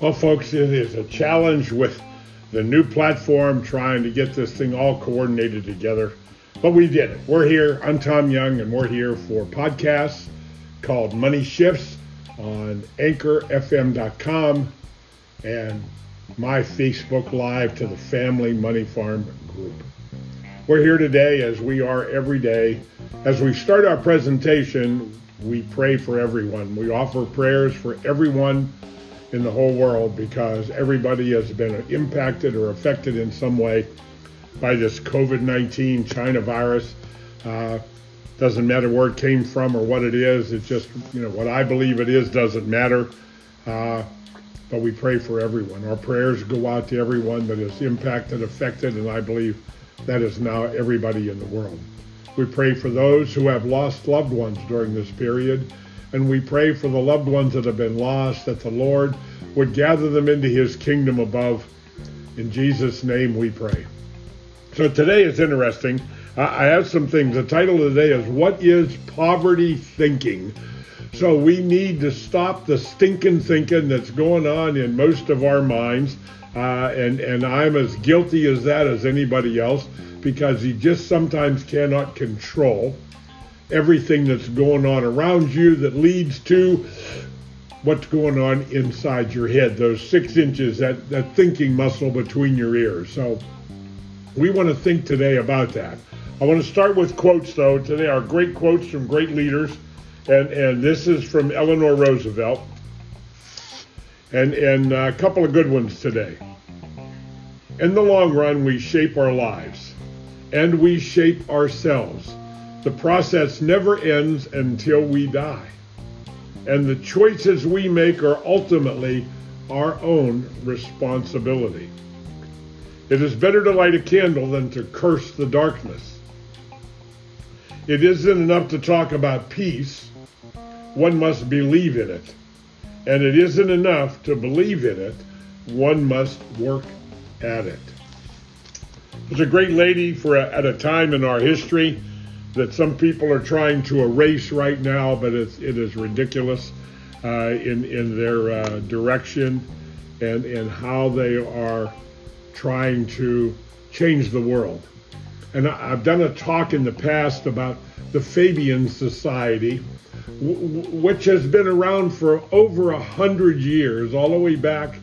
Well, folks, it is a challenge with the new platform trying to get this thing all coordinated together. But we did it. We're here. I'm Tom Young, and we're here for podcasts called Money Shifts on anchorfm.com and my Facebook Live to the Family Money Farm group. We're here today, as we are every day. As we start our presentation, we pray for everyone. We offer prayers for everyone in the whole world because everybody has been impacted or affected in some way by this COVID 19 China virus. Uh, doesn't matter where it came from or what it is. It's just, you know, what I believe it is doesn't matter. Uh, but we pray for everyone. Our prayers go out to everyone that is impacted, affected, and I believe that is now everybody in the world. We pray for those who have lost loved ones during this period and we pray for the loved ones that have been lost, that the Lord would gather them into his kingdom above. In Jesus' name we pray. So today is interesting. I have some things. The title of the day is What is Poverty Thinking? So we need to stop the stinking thinking that's going on in most of our minds. Uh, and, and I'm as guilty as that as anybody else because you just sometimes cannot control everything that's going on around you that leads to what's going on inside your head, those six inches, that, that thinking muscle between your ears. So we want to think today about that. I want to start with quotes, though. Today are great quotes from great leaders, and, and this is from Eleanor Roosevelt, and, and a couple of good ones today. In the long run, we shape our lives, and we shape ourselves. The process never ends until we die. And the choices we make are ultimately our own responsibility. It is better to light a candle than to curse the darkness. It isn't enough to talk about peace. One must believe in it. And it isn't enough to believe in it. One must work at it. There's a great lady for a, at a time in our history that some people are trying to erase right now, but it's, it is ridiculous uh, in, in their uh, direction and, and how they are trying to change the world. And I've done a talk in the past about the Fabian Society, which has been around for over a hundred years, all the way back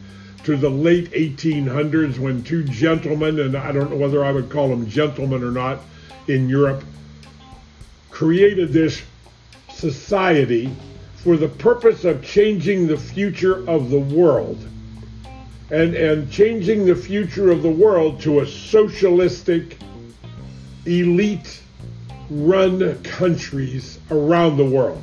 to the late 1800s when two gentlemen, and I don't know whether I would call them gentlemen or not, in Europe created this society for the purpose of changing the future of the world and, and changing the future of the world to a socialistic, elite run countries around the world.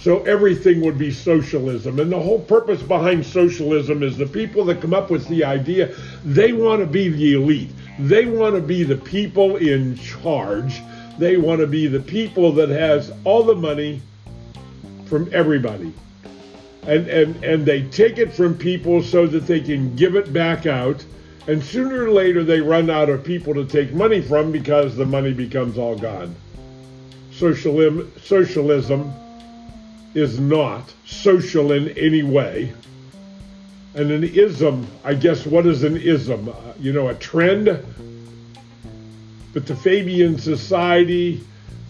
So everything would be socialism. And the whole purpose behind socialism is the people that come up with the idea, they want to be the elite. They want to be the people in charge they want to be the people that has all the money from everybody. And, and, and they take it from people so that they can give it back out. And sooner or later, they run out of people to take money from because the money becomes all gone. Socialism, socialism is not social in any way. And an ism, I guess, what is an ism? Uh, you know, a trend but the Fabian Society,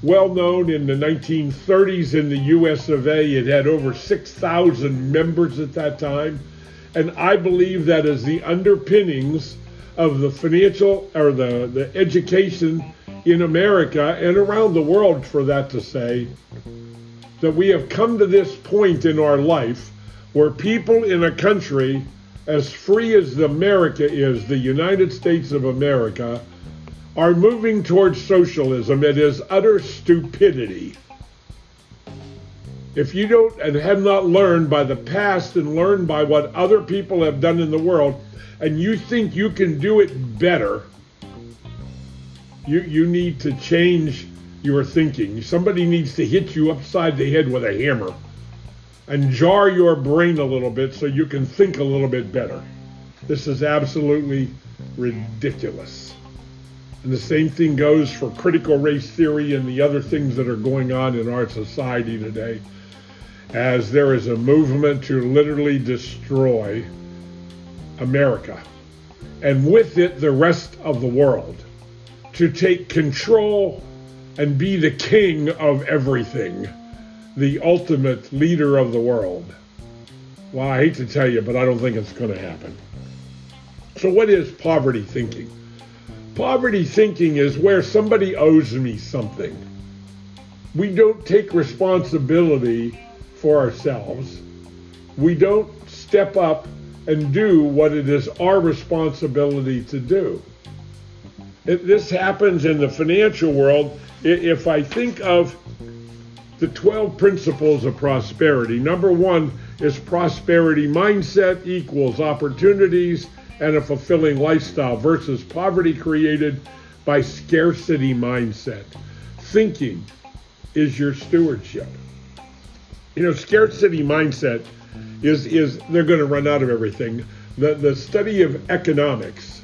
well known in the 1930s in the US of A, it had over 6,000 members at that time. And I believe that is the underpinnings of the financial or the, the education in America and around the world, for that to say, that we have come to this point in our life where people in a country as free as America is, the United States of America, are moving towards socialism. It is utter stupidity. If you don't and have not learned by the past and learned by what other people have done in the world, and you think you can do it better, you, you need to change your thinking. Somebody needs to hit you upside the head with a hammer and jar your brain a little bit so you can think a little bit better. This is absolutely ridiculous. And the same thing goes for critical race theory and the other things that are going on in our society today, as there is a movement to literally destroy America, and with it the rest of the world, to take control and be the king of everything, the ultimate leader of the world. Well, I hate to tell you, but I don't think it's going to happen. So, what is poverty thinking? Poverty thinking is where somebody owes me something. We don't take responsibility for ourselves. We don't step up and do what it is our responsibility to do. It, this happens in the financial world. If I think of the 12 principles of prosperity, number one is prosperity mindset equals opportunities and a fulfilling lifestyle versus poverty created by scarcity mindset. Thinking is your stewardship. You know, scarcity mindset is is they're going to run out of everything. The the study of economics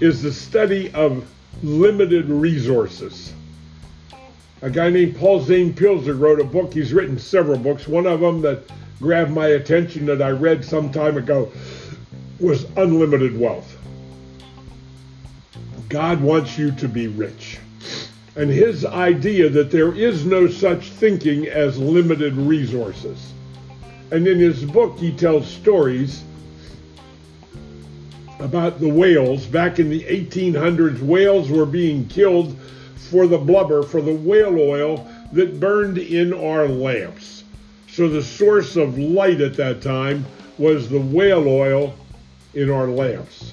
is the study of limited resources. A guy named Paul Zane Pilzer wrote a book. He's written several books. One of them that grabbed my attention that I read some time ago was unlimited wealth. God wants you to be rich. And his idea that there is no such thinking as limited resources. And in his book, he tells stories about the whales. Back in the 1800s, whales were being killed for the blubber, for the whale oil that burned in our lamps. So the source of light at that time was the whale oil in our lamps.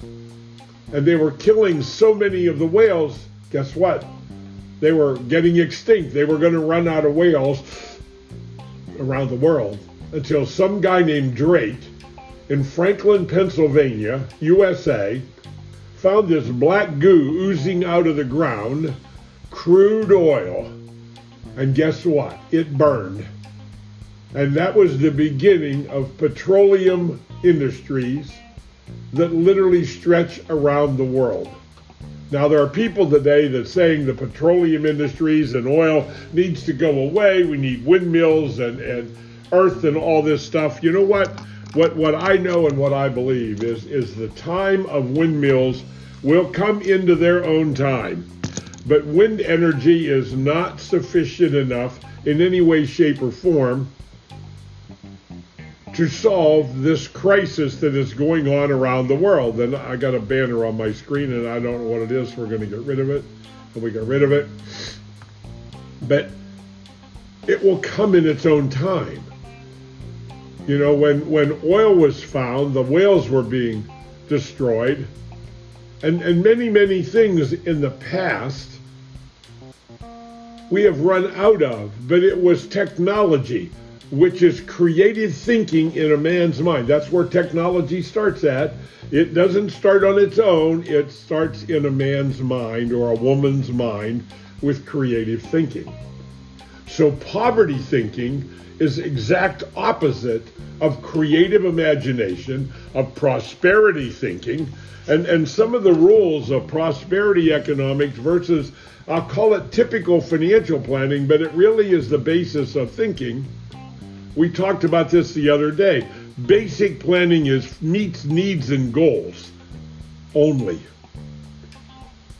And they were killing so many of the whales, guess what? They were getting extinct. They were going to run out of whales around the world until some guy named Drake in Franklin, Pennsylvania, USA, found this black goo oozing out of the ground, crude oil. And guess what? It burned. And that was the beginning of petroleum industries that literally stretch around the world. Now, there are people today that saying the petroleum industries and oil needs to go away. We need windmills and, and earth and all this stuff. You know what? What what I know and what I believe is is the time of windmills will come into their own time. But wind energy is not sufficient enough in any way, shape, or form to solve this crisis that is going on around the world. And I got a banner on my screen and I don't know what it is. we're going to get rid of it. And we got rid of it. But it will come in its own time. You know, when, when oil was found, the whales were being destroyed. And, and many, many things in the past we have run out of, but it was technology which is creative thinking in a man's mind. That's where technology starts at. It doesn't start on its own, it starts in a man's mind or a woman's mind with creative thinking. So poverty thinking is exact opposite of creative imagination, of prosperity thinking, and, and some of the rules of prosperity economics versus I'll call it typical financial planning, but it really is the basis of thinking we talked about this the other day. Basic planning is meets needs and goals only.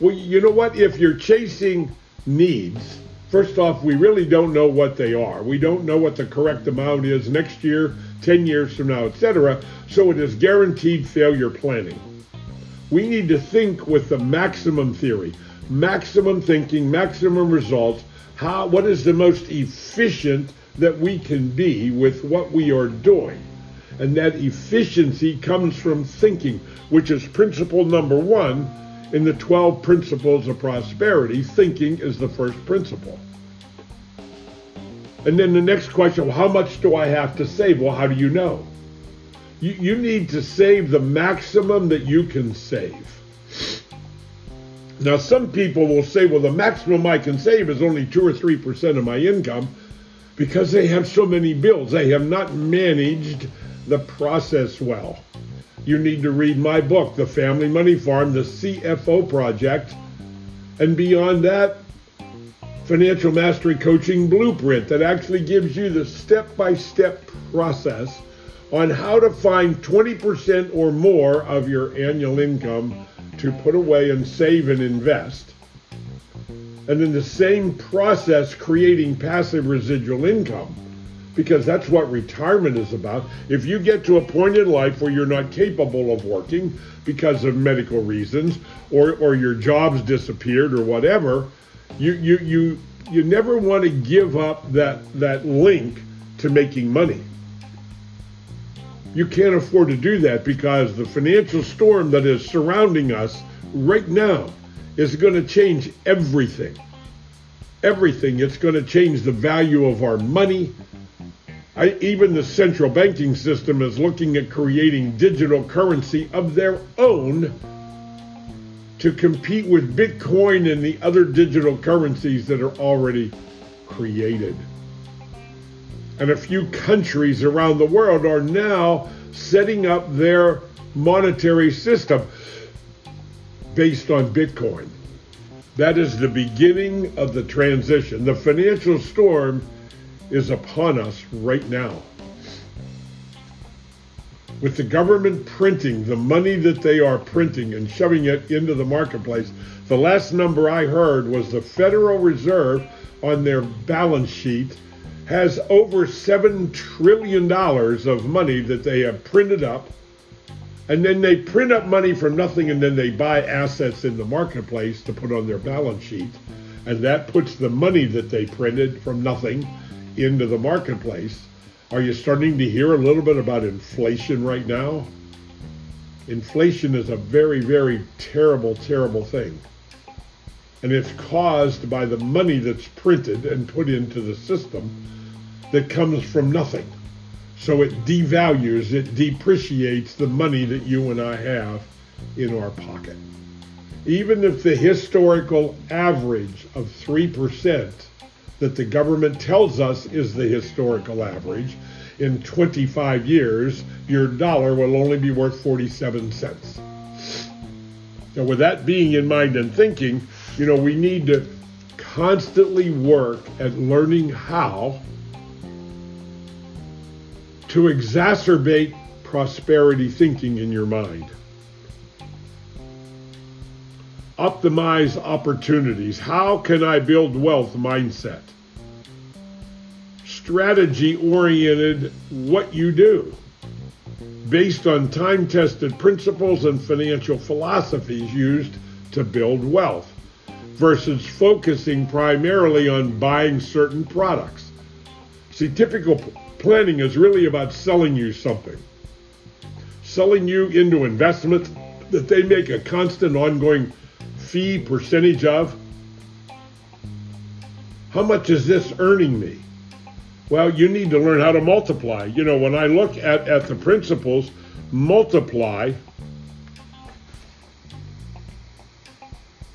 Well, you know what? If you're chasing needs, first off, we really don't know what they are. We don't know what the correct amount is next year, 10 years from now, etc. So it is guaranteed failure planning. We need to think with the maximum theory, maximum thinking, maximum results. How, what is the most efficient that we can be with what we are doing. And that efficiency comes from thinking, which is principle number one in the 12 principles of prosperity. Thinking is the first principle. And then the next question, well, how much do I have to save? Well, how do you know? You, you need to save the maximum that you can save. Now, some people will say, well, the maximum I can save is only 2 or 3% of my income because they have so many bills. They have not managed the process well. You need to read my book, The Family Money Farm, the CFO Project, and beyond that, Financial Mastery Coaching Blueprint that actually gives you the step by step process on how to find 20% or more of your annual income to put away and save and invest. And in the same process, creating passive residual income because that's what retirement is about. If you get to a point in life where you're not capable of working because of medical reasons or, or your job's disappeared or whatever, you, you, you, you never want to give up that, that link to making money. You can't afford to do that because the financial storm that is surrounding us right now is going to change everything. Everything. It's going to change the value of our money. I, even the central banking system is looking at creating digital currency of their own to compete with Bitcoin and the other digital currencies that are already created. And a few countries around the world are now setting up their monetary system based on Bitcoin. That is the beginning of the transition. The financial storm is upon us right now. With the government printing the money that they are printing and shoving it into the marketplace, the last number I heard was the Federal Reserve on their balance sheet has over $7 trillion of money that they have printed up. And then they print up money from nothing and then they buy assets in the marketplace to put on their balance sheet. And that puts the money that they printed from nothing into the marketplace. Are you starting to hear a little bit about inflation right now? Inflation is a very, very terrible, terrible thing. And it's caused by the money that's printed and put into the system that comes from nothing. So it devalues, it depreciates the money that you and I have in our pocket. Even if the historical average of 3% that the government tells us is the historical average. In 25 years, your dollar will only be worth 47 cents. Now, with that being in mind and thinking, you know, we need to constantly work at learning how to exacerbate prosperity thinking in your mind. Optimize opportunities. How can I build wealth mindset? Strategy oriented what you do based on time tested principles and financial philosophies used to build wealth versus focusing primarily on buying certain products. See, typical planning is really about selling you something, selling you into investments that they make a constant ongoing fee percentage of? How much is this earning me? Well, you need to learn how to multiply. You know, when I look at, at the principles, multiply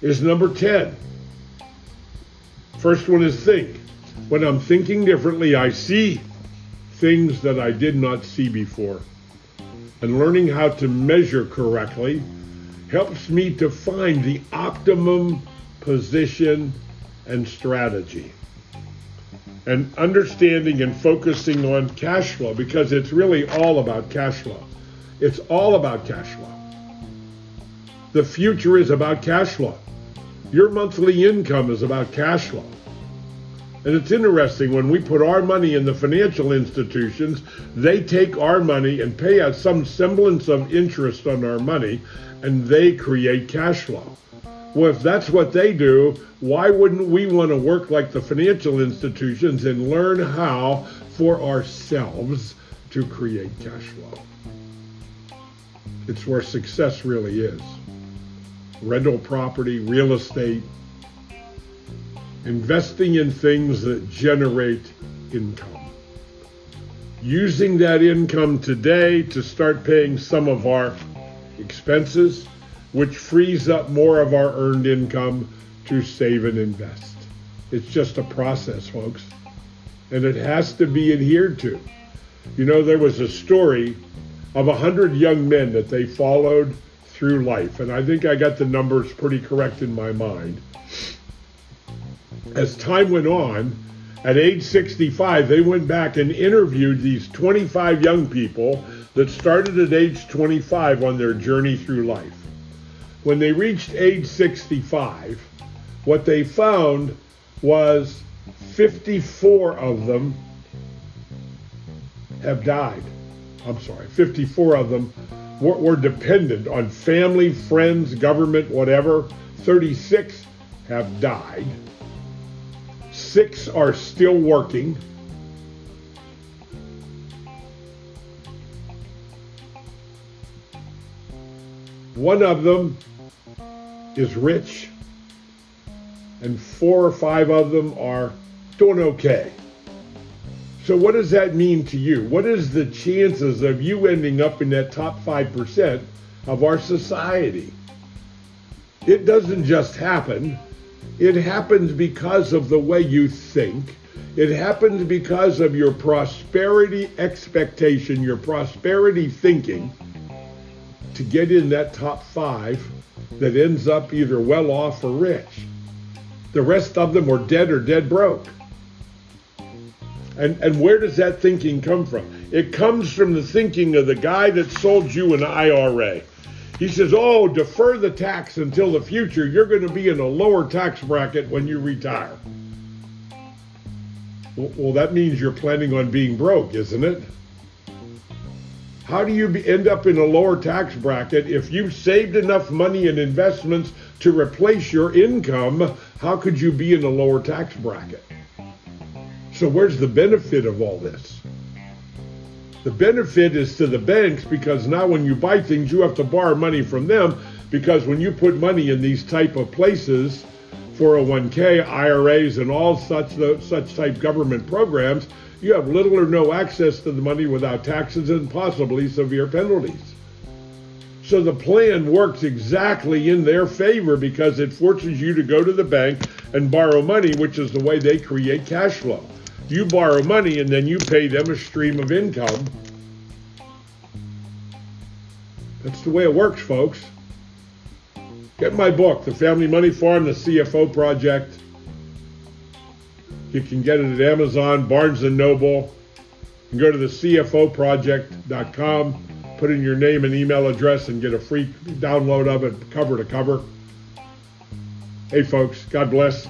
is number 10. First one is think. When I'm thinking differently, I see things that I did not see before. And learning how to measure correctly helps me to find the optimum position and strategy. And understanding and focusing on cash flow because it's really all about cash flow. It's all about cash flow. The future is about cash flow. Your monthly income is about cash flow. And it's interesting when we put our money in the financial institutions, they take our money and pay us some semblance of interest on our money and they create cash flow. Well, if that's what they do, why wouldn't we want to work like the financial institutions and learn how for ourselves to create cash flow? It's where success really is. Rental property, real estate, investing in things that generate income. Using that income today to start paying some of our expenses, which frees up more of our earned income to save and invest. It's just a process, folks, and it has to be adhered to. You know, there was a story of a hundred young men that they followed through life, and I think I got the numbers pretty correct in my mind. As time went on, At age 65, they went back and interviewed these 25 young people that started at age 25 on their journey through life. When they reached age 65, what they found was 54 of them have died. I'm sorry, 54 of them were, were dependent on family, friends, government, whatever. 36 have died. Six are still working. One of them is rich, and four or five of them are doing okay. So, what does that mean to you? What is the chances of you ending up in that top 5% of our society? It doesn't just happen. It happens because of the way you think. It happens because of your prosperity expectation, your prosperity thinking to get in that top five that ends up either well off or rich. The rest of them are dead or dead broke. And, and where does that thinking come from? It comes from the thinking of the guy that sold you an IRA. He says, Oh, defer the tax until the future. You're going to be in a lower tax bracket when you retire. Well, that means you're planning on being broke, isn't it? How do you end up in a lower tax bracket if you've saved enough money in investments to replace your income? How could you be in a lower tax bracket? So, where's the benefit of all this? The benefit is to the banks because now when you buy things, you have to borrow money from them because when you put money in these type of places, 401k, IRAs, and all such such type government programs, you have little or no access to the money without taxes and possibly severe penalties. So the plan works exactly in their favor because it forces you to go to the bank and borrow money, which is the way they create cash flow. You borrow money and then you pay them a stream of income. That's the way it works, folks. Get my book, The Family Money Farm, The CFO Project. You can get it at Amazon, Barnes & Noble. You can go to the CFOproject.com, put in your name and email address, and get a free download of it cover to cover. Hey, folks, God bless.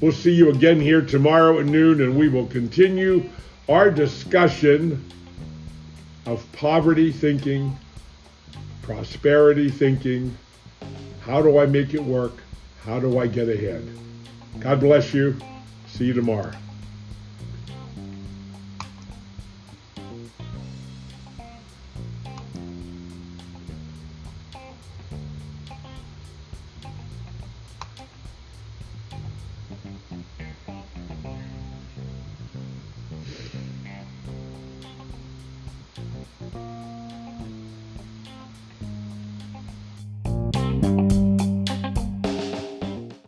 We'll see you again here tomorrow at noon, and we will continue our discussion of poverty thinking, prosperity thinking. How do I make it work? How do I get ahead? God bless you. See you tomorrow.